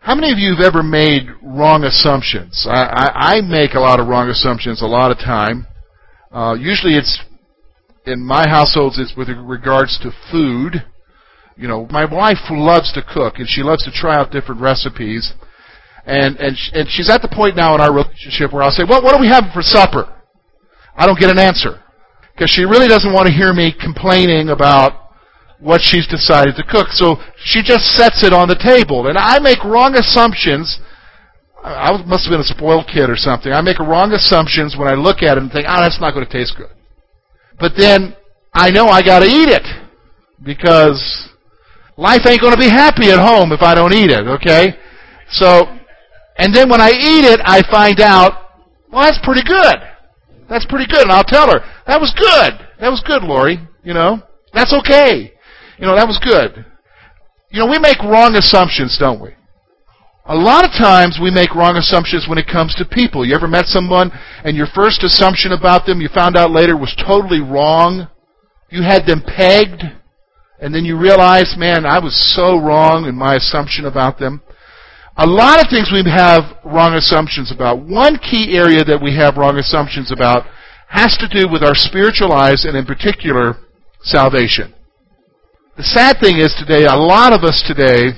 How many of you have ever made wrong assumptions? I, I, I make a lot of wrong assumptions a lot of time. Uh, usually it's, in my households, it's with regards to food. You know, my wife loves to cook and she loves to try out different recipes. And, and, and she's at the point now in our relationship where I'll say, well, what are we having for supper? I don't get an answer. Because she really doesn't want to hear me complaining about what she's decided to cook. So she just sets it on the table. And I make wrong assumptions. I must have been a spoiled kid or something. I make wrong assumptions when I look at it and think, oh, that's not going to taste good. But then I know I got to eat it because life ain't going to be happy at home if I don't eat it, okay? So, and then when I eat it, I find out, well, that's pretty good. That's pretty good. And I'll tell her, that was good. That was good, Lori. You know, that's okay. You know, that was good. You know, we make wrong assumptions, don't we? A lot of times we make wrong assumptions when it comes to people. You ever met someone and your first assumption about them you found out later was totally wrong? You had them pegged and then you realize, man, I was so wrong in my assumption about them. A lot of things we have wrong assumptions about. One key area that we have wrong assumptions about has to do with our spiritual lives and in particular salvation. The sad thing is today, a lot of us today,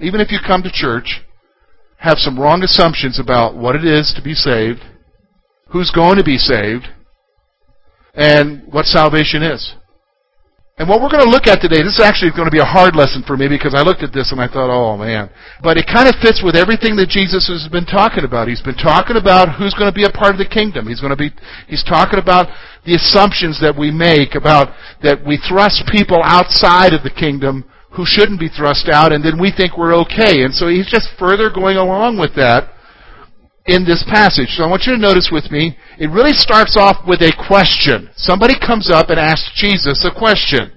even if you come to church, have some wrong assumptions about what it is to be saved, who's going to be saved, and what salvation is. And what we're going to look at today, this is actually going to be a hard lesson for me because I looked at this and I thought, oh man. But it kind of fits with everything that Jesus has been talking about. He's been talking about who's going to be a part of the kingdom. He's going to be, he's talking about the assumptions that we make about that we thrust people outside of the kingdom who shouldn't be thrust out and then we think we're okay. And so he's just further going along with that in this passage. So I want you to notice with me, it really starts off with a question. Somebody comes up and asks Jesus a question.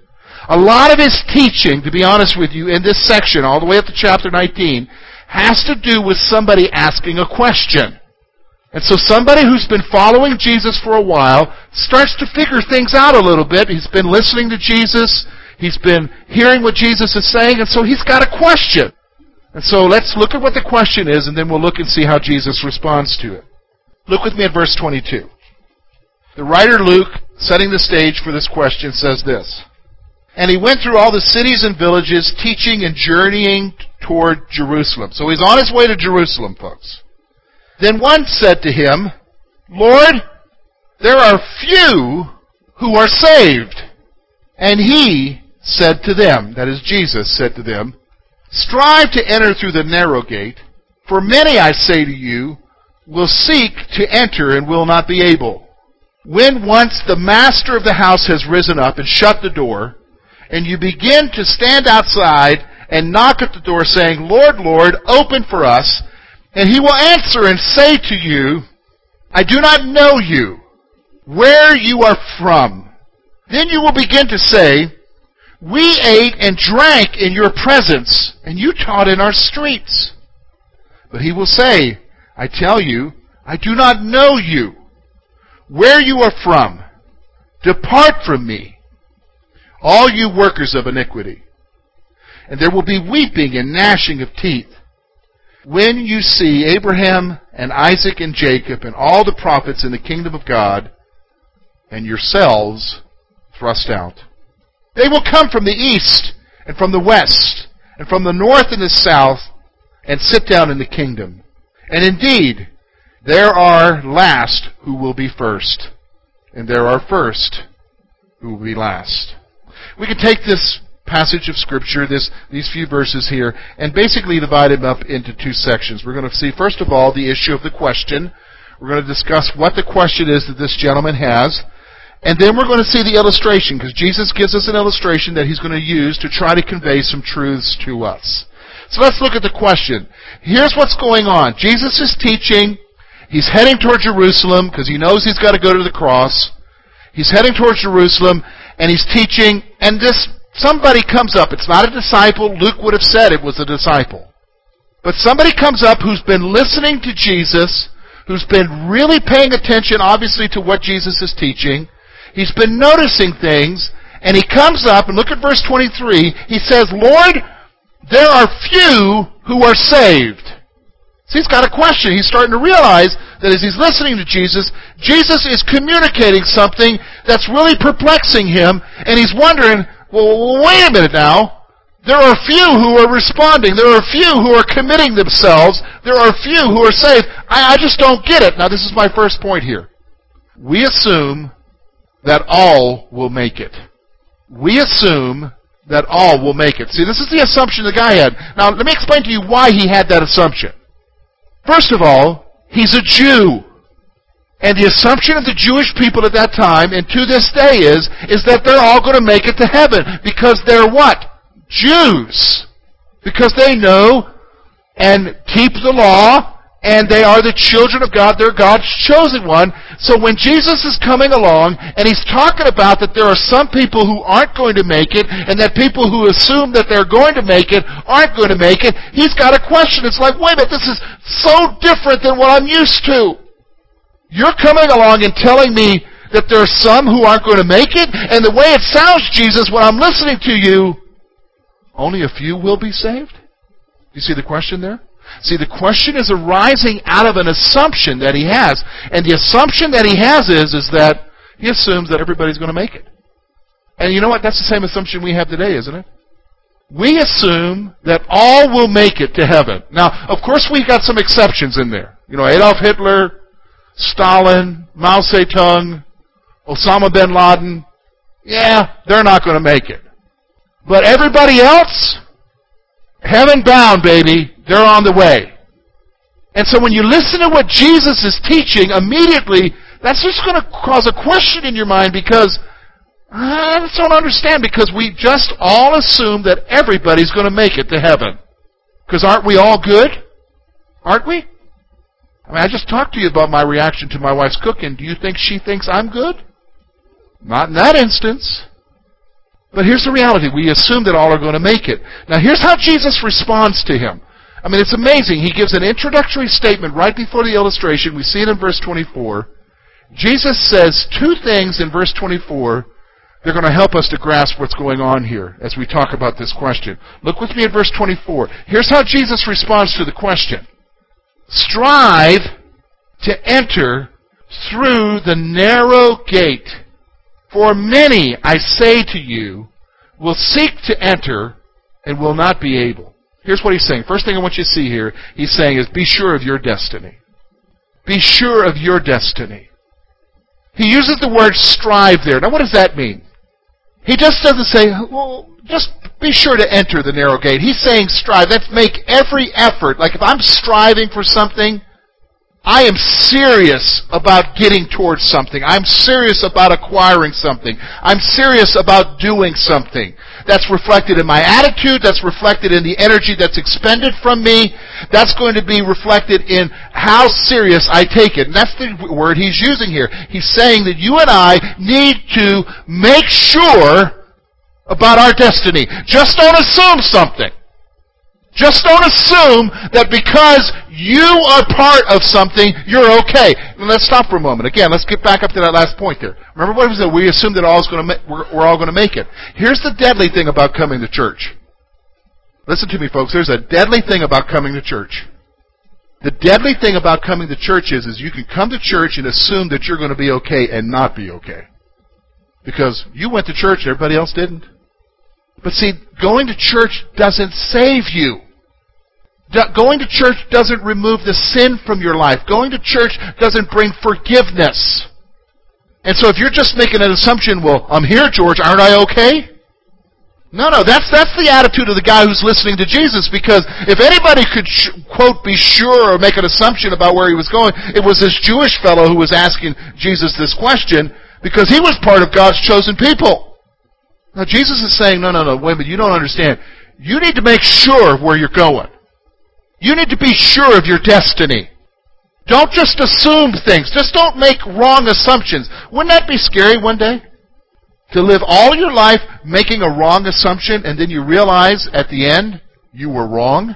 A lot of his teaching, to be honest with you, in this section, all the way up to chapter 19, has to do with somebody asking a question. And so somebody who's been following Jesus for a while starts to figure things out a little bit. He's been listening to Jesus. He's been hearing what Jesus is saying, and so he's got a question. And so let's look at what the question is, and then we'll look and see how Jesus responds to it. Look with me at verse 22. The writer Luke, setting the stage for this question, says this. And he went through all the cities and villages, teaching and journeying toward Jerusalem. So he's on his way to Jerusalem, folks. Then one said to him, Lord, there are few who are saved. And he said to them, that is Jesus said to them, Strive to enter through the narrow gate, for many, I say to you, will seek to enter and will not be able. When once the master of the house has risen up and shut the door, and you begin to stand outside and knock at the door saying, Lord, Lord, open for us, and he will answer and say to you, I do not know you, where you are from. Then you will begin to say, we ate and drank in your presence, and you taught in our streets. But he will say, I tell you, I do not know you. Where you are from, depart from me, all you workers of iniquity. And there will be weeping and gnashing of teeth. When you see Abraham and Isaac and Jacob and all the prophets in the kingdom of God, and yourselves thrust out. They will come from the east and from the west and from the north and the south and sit down in the kingdom. And indeed, there are last who will be first, and there are first who will be last. We can take this passage of Scripture, this, these few verses here, and basically divide them up into two sections. We're going to see, first of all, the issue of the question. We're going to discuss what the question is that this gentleman has. And then we're going to see the illustration, because Jesus gives us an illustration that he's going to use to try to convey some truths to us. So let's look at the question. Here's what's going on. Jesus is teaching, He's heading toward Jerusalem because he knows he's got to go to the cross. He's heading towards Jerusalem and he's teaching and this somebody comes up. It's not a disciple. Luke would have said it was a disciple. But somebody comes up who's been listening to Jesus, who's been really paying attention obviously to what Jesus is teaching. He's been noticing things and he comes up and look at verse 23. He says, Lord, there are few who are saved. So he's got a question. He's starting to realize that as he's listening to Jesus, Jesus is communicating something that's really perplexing him, and he's wondering, well, wait a minute now. There are few who are responding. There are few who are committing themselves. There are few who are saved. I, I just don't get it. Now, this is my first point here. We assume that all will make it. We assume that all will make it. See, this is the assumption the guy had. Now, let me explain to you why he had that assumption. First of all, he's a Jew. And the assumption of the Jewish people at that time, and to this day is, is that they're all going to make it to heaven. Because they're what? Jews. Because they know and keep the law and they are the children of God. They're God's chosen one. So when Jesus is coming along and he's talking about that there are some people who aren't going to make it and that people who assume that they're going to make it aren't going to make it, he's got a question. It's like, wait a minute, this is so different than what I'm used to. You're coming along and telling me that there are some who aren't going to make it, and the way it sounds, Jesus, when I'm listening to you, only a few will be saved? You see the question there? See, the question is arising out of an assumption that he has. And the assumption that he has is, is that he assumes that everybody's going to make it. And you know what? That's the same assumption we have today, isn't it? We assume that all will make it to heaven. Now, of course, we've got some exceptions in there. You know, Adolf Hitler, Stalin, Mao Zedong, Osama bin Laden. Yeah, they're not going to make it. But everybody else, heaven bound, baby. They're on the way. And so when you listen to what Jesus is teaching, immediately, that's just going to cause a question in your mind because I just don't understand because we just all assume that everybody's going to make it to heaven. Because aren't we all good? Aren't we? I mean, I just talked to you about my reaction to my wife's cooking. Do you think she thinks I'm good? Not in that instance. But here's the reality. We assume that all are going to make it. Now here's how Jesus responds to him. I mean, it's amazing. He gives an introductory statement right before the illustration. We see it in verse 24. Jesus says two things in verse 24 they're going to help us to grasp what's going on here as we talk about this question. Look with me at verse 24. Here's how Jesus responds to the question. Strive to enter through the narrow gate. For many, I say to you, will seek to enter and will not be able. Here's what he's saying. First thing I want you to see here, he's saying is be sure of your destiny. Be sure of your destiny. He uses the word strive there. Now what does that mean? He just doesn't say, well, just be sure to enter the narrow gate. He's saying strive. Let's make every effort. Like if I'm striving for something, I am serious about getting towards something. I'm serious about acquiring something. I'm serious about doing something. That's reflected in my attitude. That's reflected in the energy that's expended from me. That's going to be reflected in how serious I take it. And that's the word he's using here. He's saying that you and I need to make sure about our destiny. Just don't assume something. Just don't assume that because you are part of something, you're okay. And let's stop for a moment. Again, let's get back up to that last point there. Remember what we said? We assume that all is going to we're, we're all going to make it. Here's the deadly thing about coming to church. Listen to me, folks. There's a deadly thing about coming to church. The deadly thing about coming to church is, is you can come to church and assume that you're going to be okay and not be okay. Because you went to church, everybody else didn't. But see, going to church doesn't save you. Going to church doesn't remove the sin from your life. Going to church doesn't bring forgiveness. And so if you're just making an assumption, well, I'm here, George, aren't I okay? No, no, that's, that's the attitude of the guy who's listening to Jesus because if anybody could, sh- quote, be sure or make an assumption about where he was going, it was this Jewish fellow who was asking Jesus this question because he was part of God's chosen people. Now Jesus is saying, no, no, no, wait a minute, you don't understand. You need to make sure where you're going. You need to be sure of your destiny. Don't just assume things. Just don't make wrong assumptions. Wouldn't that be scary one day? To live all your life making a wrong assumption and then you realize at the end you were wrong?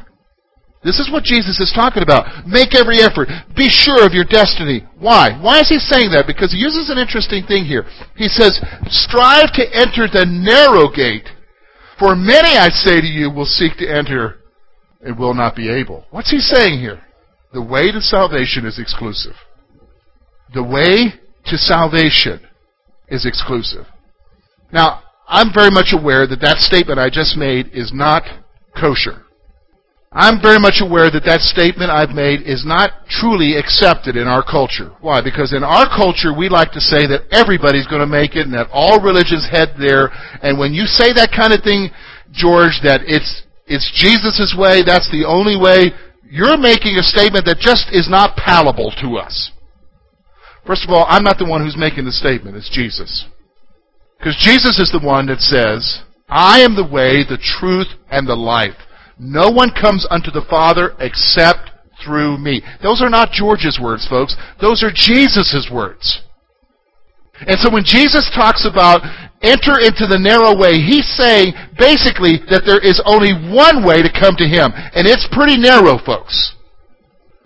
This is what Jesus is talking about. Make every effort. Be sure of your destiny. Why? Why is he saying that? Because he uses an interesting thing here. He says, strive to enter the narrow gate. For many, I say to you, will seek to enter and will not be able. What's he saying here? The way to salvation is exclusive. The way to salvation is exclusive. Now, I'm very much aware that that statement I just made is not kosher. I'm very much aware that that statement I've made is not truly accepted in our culture. Why? Because in our culture, we like to say that everybody's going to make it and that all religions head there. And when you say that kind of thing, George, that it's, it's Jesus' way, that's the only way, you're making a statement that just is not palatable to us. First of all, I'm not the one who's making the statement, it's Jesus. Because Jesus is the one that says, I am the way, the truth, and the life. No one comes unto the Father except through me. Those are not George's words, folks. Those are Jesus' words. And so when Jesus talks about enter into the narrow way, he's saying basically that there is only one way to come to him. And it's pretty narrow, folks.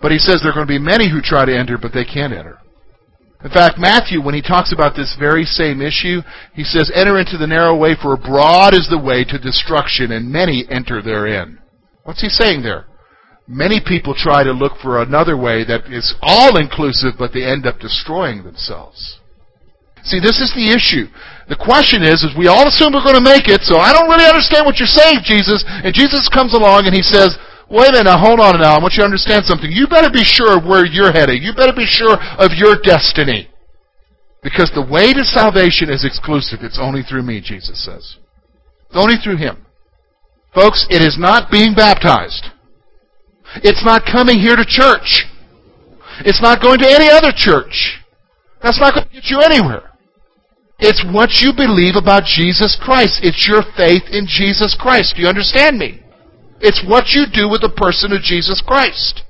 But he says there are going to be many who try to enter, but they can't enter. In fact, Matthew, when he talks about this very same issue, he says, Enter into the narrow way, for broad is the way to destruction, and many enter therein. What's he saying there? Many people try to look for another way that is all inclusive, but they end up destroying themselves. See, this is the issue. The question is, is we all assume we're going to make it, so I don't really understand what you're saying, Jesus. And Jesus comes along and he says, Wait a minute, hold on a now. I want you to understand something. You better be sure of where you're heading. You better be sure of your destiny. Because the way to salvation is exclusive. It's only through me, Jesus says. It's only through Him. Folks, it is not being baptized. It's not coming here to church. It's not going to any other church. That's not going to get you anywhere. It's what you believe about Jesus Christ. It's your faith in Jesus Christ. Do you understand me? It's what you do with the person of Jesus Christ.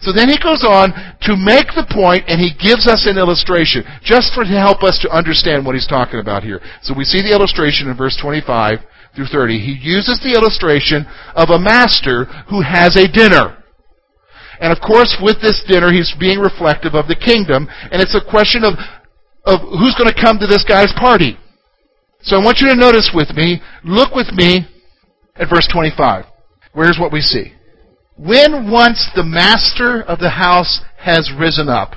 So then he goes on to make the point and he gives us an illustration just for to help us to understand what he's talking about here. So we see the illustration in verse 25 through 30. He uses the illustration of a master who has a dinner. And of course, with this dinner, he's being reflective of the kingdom, and it's a question of, of who's going to come to this guy's party. So I want you to notice with me, look with me at verse 25. Where's what we see? When once the master of the house has risen up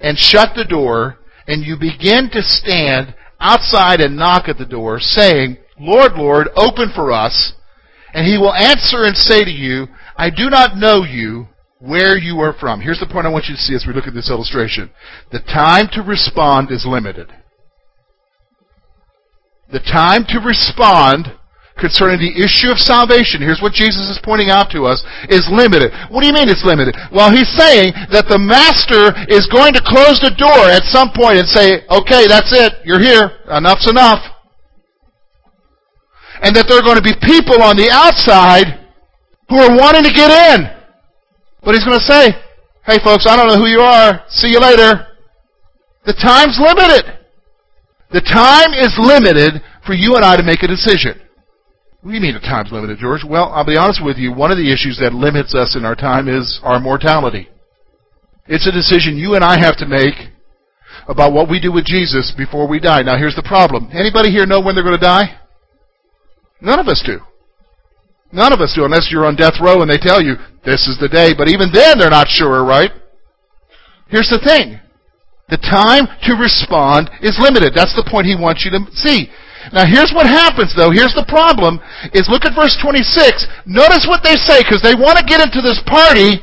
and shut the door, and you begin to stand outside and knock at the door, saying, Lord, Lord, open for us, and he will answer and say to you, I do not know you, where you are from. Here's the point I want you to see as we look at this illustration. The time to respond is limited. The time to respond concerning the issue of salvation, here's what Jesus is pointing out to us, is limited. What do you mean it's limited? Well, he's saying that the master is going to close the door at some point and say, okay, that's it, you're here, enough's enough. And that there are going to be people on the outside who are wanting to get in. But he's going to say, hey folks, I don't know who you are, see you later. The time's limited. The time is limited for you and I to make a decision. What do you mean a time's limited, George? Well, I'll be honest with you. One of the issues that limits us in our time is our mortality. It's a decision you and I have to make about what we do with Jesus before we die. Now, here's the problem. Anybody here know when they're going to die? None of us do. None of us do, unless you're on death row and they tell you, this is the day. But even then, they're not sure, right? Here's the thing. The time to respond is limited. That's the point he wants you to see. Now here's what happens though. Here's the problem is look at verse 26. Notice what they say because they want to get into this party.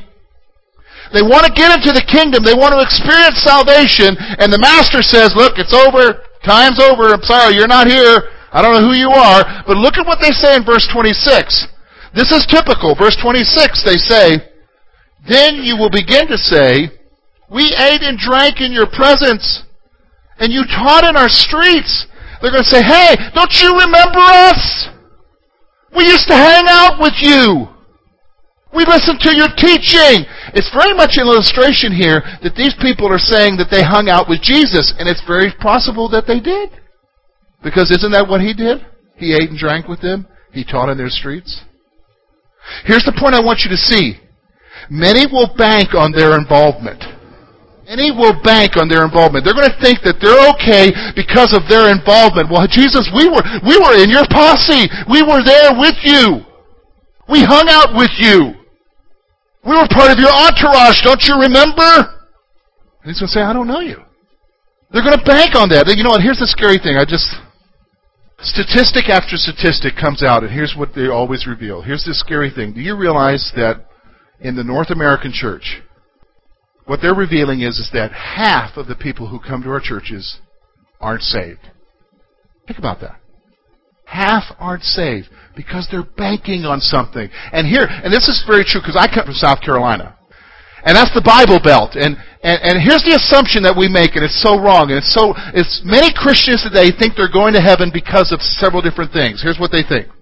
They want to get into the kingdom. They want to experience salvation. And the master says, look, it's over. Time's over. I'm sorry, you're not here. I don't know who you are. But look at what they say in verse 26. This is typical. Verse 26, they say, Then you will begin to say, We ate and drank in your presence, and you taught in our streets. They're going to say, hey, don't you remember us? We used to hang out with you. We listened to your teaching. It's very much an illustration here that these people are saying that they hung out with Jesus, and it's very possible that they did. Because isn't that what he did? He ate and drank with them. He taught in their streets. Here's the point I want you to see. Many will bank on their involvement. Many will bank on their involvement. They're going to think that they're okay because of their involvement. Well, Jesus, we were, we were in your posse. We were there with you. We hung out with you. We were part of your entourage. Don't you remember? And he's going to say, I don't know you. They're going to bank on that. You know what? Here's the scary thing. I just, statistic after statistic comes out, and here's what they always reveal. Here's the scary thing. Do you realize that in the North American church, what they're revealing is, is that half of the people who come to our churches aren't saved. Think about that. Half aren't saved because they're banking on something. And here, and this is very true because I come from South Carolina. And that's the Bible Belt. And, and, and here's the assumption that we make, and it's so wrong. And it's so, it's many Christians today think they're going to heaven because of several different things. Here's what they think.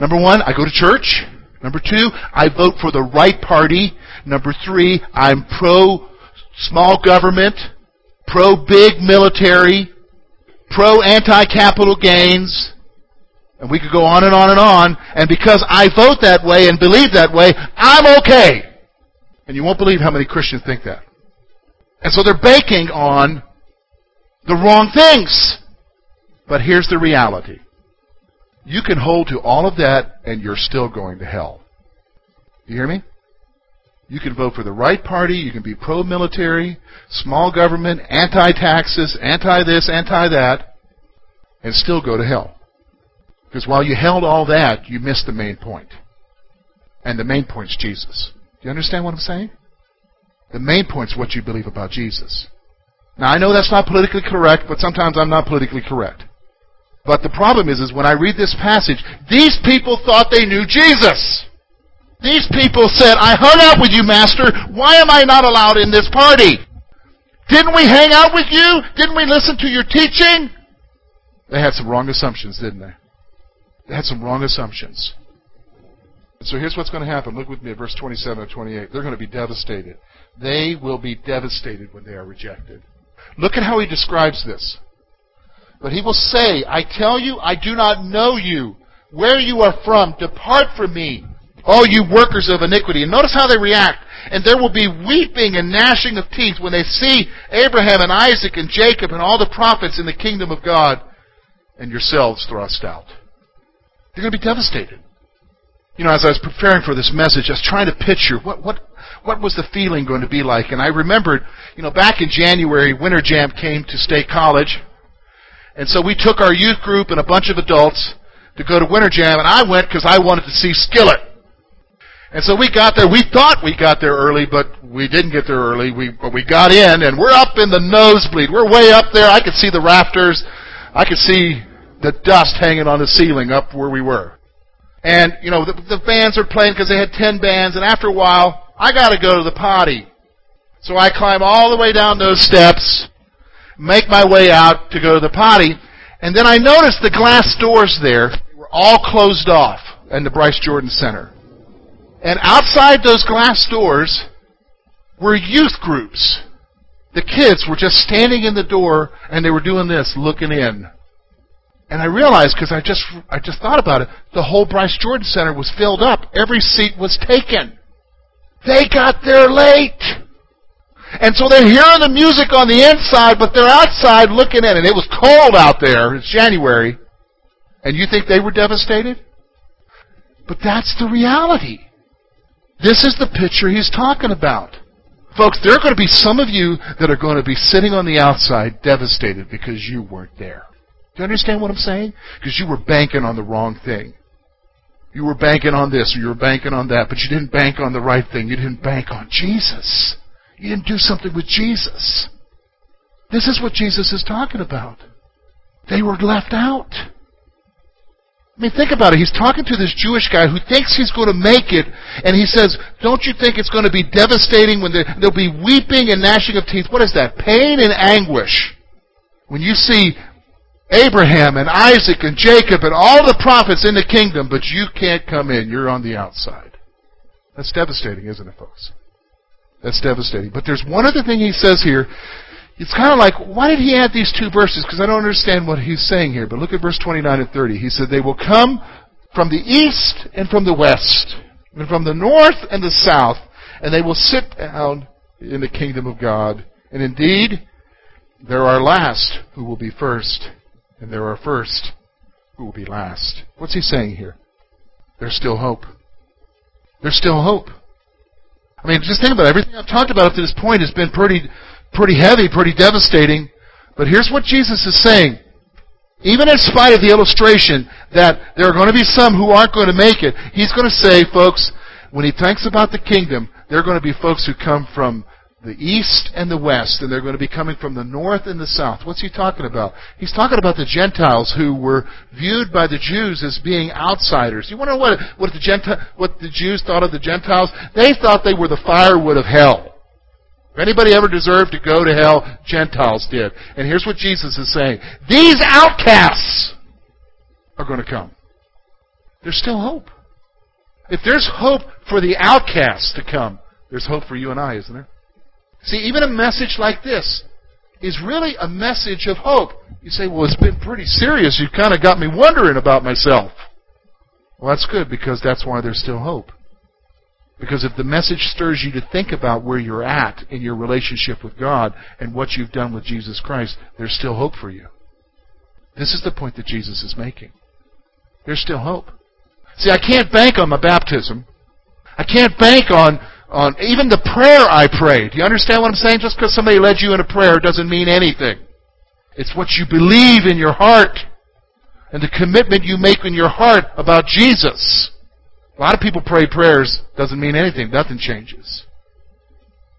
Number one, I go to church. Number two, I vote for the right party. Number three, I'm pro small government, pro big military, pro anti capital gains. And we could go on and on and on. And because I vote that way and believe that way, I'm okay. And you won't believe how many Christians think that. And so they're banking on the wrong things. But here's the reality. You can hold to all of that and you're still going to hell. You hear me? You can vote for the right party, you can be pro military, small government, anti taxes, anti this, anti that, and still go to hell. Because while you held all that, you missed the main point. And the main point's Jesus. Do you understand what I'm saying? The main point is what you believe about Jesus. Now I know that's not politically correct, but sometimes I'm not politically correct. But the problem is, is when I read this passage, these people thought they knew Jesus. These people said, I hung out with you, Master. Why am I not allowed in this party? Didn't we hang out with you? Didn't we listen to your teaching? They had some wrong assumptions, didn't they? They had some wrong assumptions. So here's what's going to happen. Look with me at verse 27 and 28. They're going to be devastated. They will be devastated when they are rejected. Look at how he describes this. But he will say, I tell you, I do not know you. Where you are from, depart from me, all you workers of iniquity. And notice how they react. And there will be weeping and gnashing of teeth when they see Abraham and Isaac and Jacob and all the prophets in the kingdom of God and yourselves thrust out. They're going to be devastated. You know, as I was preparing for this message, I was trying to picture what, what, what was the feeling going to be like. And I remembered, you know, back in January, Winter Jam came to State College. And so we took our youth group and a bunch of adults to go to Winter Jam, and I went because I wanted to see Skillet. And so we got there. We thought we got there early, but we didn't get there early. We, but we got in, and we're up in the nosebleed. We're way up there. I could see the rafters. I could see the dust hanging on the ceiling up where we were. And, you know, the, the bands are playing because they had 10 bands, and after a while, I gotta go to the potty. So I climb all the way down those steps, make my way out to go to the potty, and then I noticed the glass doors there were all closed off in the Bryce Jordan Center. And outside those glass doors were youth groups. The kids were just standing in the door and they were doing this, looking in. And I realized because I just I just thought about it, the whole Bryce Jordan Center was filled up. Every seat was taken. They got there late. And so they're hearing the music on the inside, but they're outside looking in. And it was cold out there. It's January. And you think they were devastated? But that's the reality. This is the picture he's talking about. Folks, there are going to be some of you that are going to be sitting on the outside devastated because you weren't there. Do you understand what I'm saying? Because you were banking on the wrong thing. You were banking on this or you were banking on that, but you didn't bank on the right thing. You didn't bank on Jesus. You didn't do something with Jesus. This is what Jesus is talking about. They were left out. I mean, think about it. He's talking to this Jewish guy who thinks he's going to make it, and he says, Don't you think it's going to be devastating when there, there'll be weeping and gnashing of teeth? What is that? Pain and anguish. When you see Abraham and Isaac and Jacob and all the prophets in the kingdom, but you can't come in. You're on the outside. That's devastating, isn't it, folks? That's devastating. But there's one other thing he says here. It's kind of like, why did he add these two verses? Because I don't understand what he's saying here. But look at verse 29 and 30. He said, They will come from the east and from the west, and from the north and the south, and they will sit down in the kingdom of God. And indeed, there are last who will be first, and there are first who will be last. What's he saying here? There's still hope. There's still hope. I mean, just think about it. Everything I've talked about up to this point has been pretty, pretty heavy, pretty devastating. But here's what Jesus is saying. Even in spite of the illustration that there are going to be some who aren't going to make it, he's going to say, folks, when he thinks about the kingdom, there are going to be folks who come from the east and the west, and they're going to be coming from the north and the south. What's he talking about? He's talking about the Gentiles who were viewed by the Jews as being outsiders. You want to know what, what, the Gentile, what the Jews thought of the Gentiles? They thought they were the firewood of hell. If anybody ever deserved to go to hell, Gentiles did. And here's what Jesus is saying. These outcasts are going to come. There's still hope. If there's hope for the outcasts to come, there's hope for you and I, isn't there? See, even a message like this is really a message of hope. You say, well, it's been pretty serious. You've kind of got me wondering about myself. Well, that's good because that's why there's still hope. Because if the message stirs you to think about where you're at in your relationship with God and what you've done with Jesus Christ, there's still hope for you. This is the point that Jesus is making. There's still hope. See, I can't bank on my baptism. I can't bank on on even the prayer I prayed. Do you understand what I'm saying? Just because somebody led you in a prayer doesn't mean anything. It's what you believe in your heart and the commitment you make in your heart about Jesus. A lot of people pray prayers, doesn't mean anything. Nothing changes.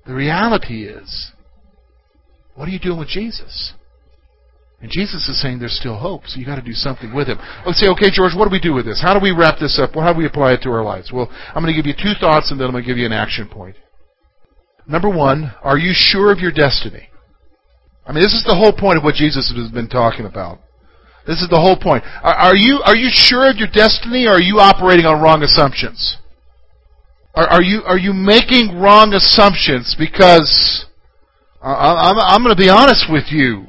The reality is, what are you doing with Jesus? And Jesus is saying there's still hope, so you got to do something with him. Let's say, okay, George, what do we do with this? How do we wrap this up? How do we apply it to our lives? Well, I'm going to give you two thoughts, and then I'm going to give you an action point. Number one, are you sure of your destiny? I mean, this is the whole point of what Jesus has been talking about. This is the whole point. Are, are you are you sure of your destiny, or are you operating on wrong assumptions? Are, are you are you making wrong assumptions? Because I, I'm, I'm going to be honest with you.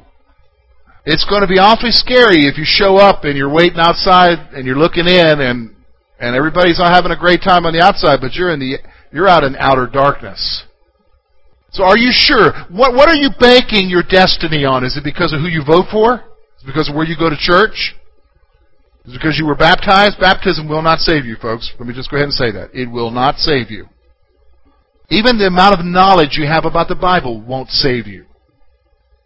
It's going to be awfully scary if you show up and you're waiting outside and you're looking in and and everybody's not having a great time on the outside, but you're in the you're out in outer darkness. So are you sure? What what are you banking your destiny on? Is it because of who you vote for? Is it because of where you go to church? Is it because you were baptized? Baptism will not save you, folks. Let me just go ahead and say that. It will not save you. Even the amount of knowledge you have about the Bible won't save you.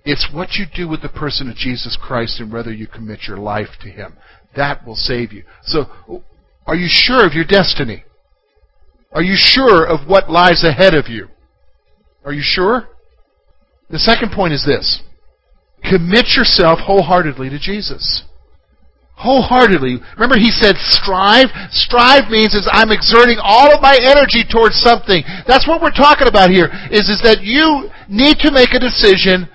It's what you do with the person of Jesus Christ and whether you commit your life to Him. That will save you. So, are you sure of your destiny? Are you sure of what lies ahead of you? Are you sure? The second point is this. Commit yourself wholeheartedly to Jesus. Wholeheartedly. Remember he said strive? Strive means is I'm exerting all of my energy towards something. That's what we're talking about here, is, is that you need to make a decision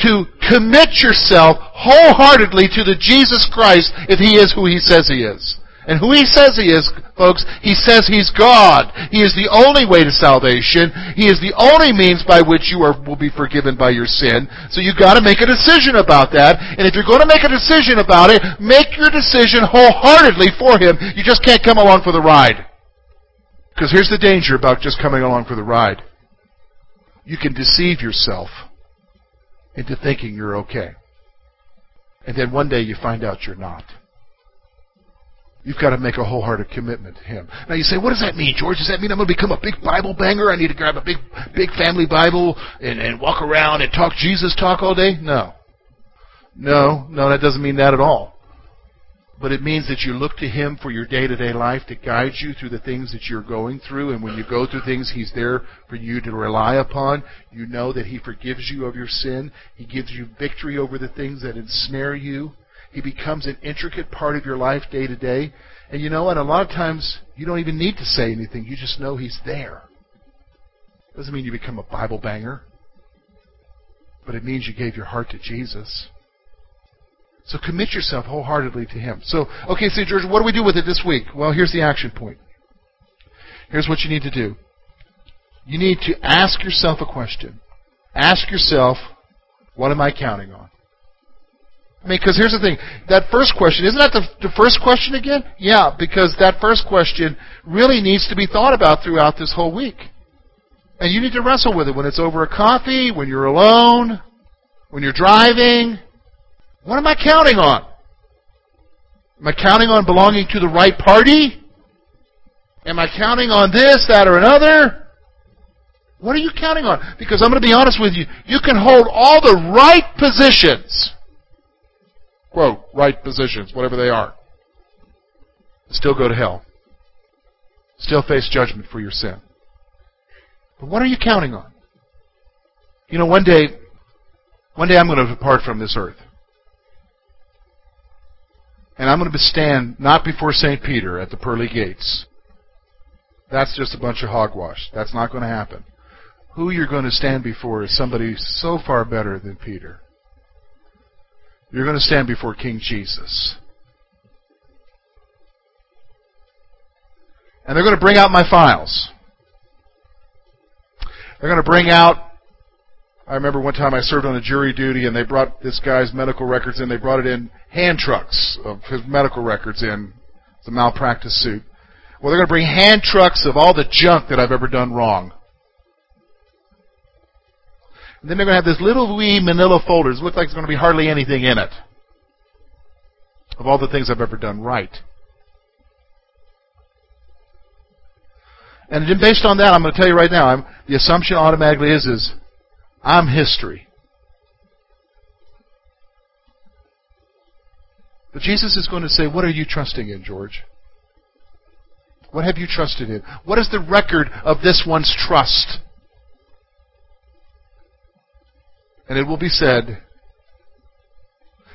to commit yourself wholeheartedly to the Jesus Christ if He is who He says He is. And who He says He is, folks, He says He's God. He is the only way to salvation. He is the only means by which you are, will be forgiven by your sin. So you've got to make a decision about that. And if you're going to make a decision about it, make your decision wholeheartedly for Him. You just can't come along for the ride. Because here's the danger about just coming along for the ride. You can deceive yourself into thinking you're okay. And then one day you find out you're not. You've got to make a wholehearted commitment to Him. Now you say, what does that mean, George? Does that mean I'm going to become a big Bible banger? I need to grab a big, big family Bible and, and walk around and talk Jesus talk all day? No. No, no, that doesn't mean that at all but it means that you look to Him for your day to day life to guide you through the things that you're going through. And when you go through things, He's there for you to rely upon. You know that He forgives you of your sin. He gives you victory over the things that ensnare you. He becomes an intricate part of your life day to day. And you know what? A lot of times you don't even need to say anything. You just know He's there. Doesn't mean you become a Bible banger, but it means you gave your heart to Jesus. So commit yourself wholeheartedly to Him. So, okay, St. George, what do we do with it this week? Well, here's the action point. Here's what you need to do. You need to ask yourself a question. Ask yourself, what am I counting on? I mean, because here's the thing. That first question, isn't that the, the first question again? Yeah, because that first question really needs to be thought about throughout this whole week. And you need to wrestle with it when it's over a coffee, when you're alone, when you're driving. What am I counting on? Am I counting on belonging to the right party? Am I counting on this, that, or another? What are you counting on? Because I'm going to be honest with you. You can hold all the right positions quote, right positions, whatever they are, still go to hell. Still face judgment for your sin. But what are you counting on? You know, one day, one day I'm going to depart from this earth. And I'm going to stand not before St. Peter at the pearly gates. That's just a bunch of hogwash. That's not going to happen. Who you're going to stand before is somebody so far better than Peter. You're going to stand before King Jesus. And they're going to bring out my files. They're going to bring out. I remember one time I served on a jury duty and they brought this guy's medical records in. They brought it in hand trucks of his medical records in. the malpractice suit. Well, they're going to bring hand trucks of all the junk that I've ever done wrong. And then they're going to have this little wee manila folders. It looks like there's going to be hardly anything in it. Of all the things I've ever done right. And based on that, I'm going to tell you right now, I'm, the assumption automatically is, is I'm history. But Jesus is going to say, What are you trusting in, George? What have you trusted in? What is the record of this one's trust? And it will be said,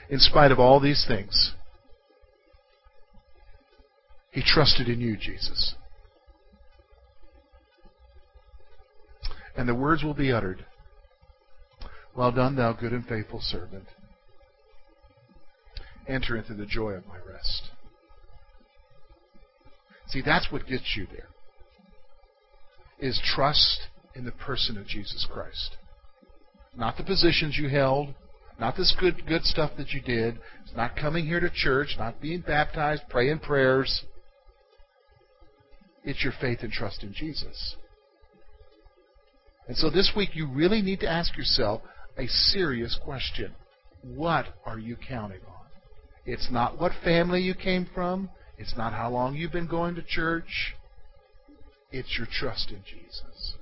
in spite of all these things, he trusted in you, Jesus. And the words will be uttered Well done, thou good and faithful servant. Enter into the joy of my rest. See, that's what gets you there. Is trust in the person of Jesus Christ. Not the positions you held, not this good good stuff that you did. It's not coming here to church, not being baptized, praying prayers. It's your faith and trust in Jesus. And so this week you really need to ask yourself a serious question. What are you counting on? It's not what family you came from. It's not how long you've been going to church. It's your trust in Jesus.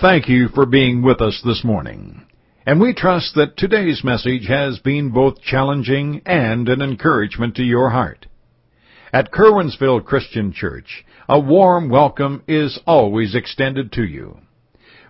Thank you for being with us this morning. And we trust that today's message has been both challenging and an encouragement to your heart. At Curwensville Christian Church, a warm welcome is always extended to you.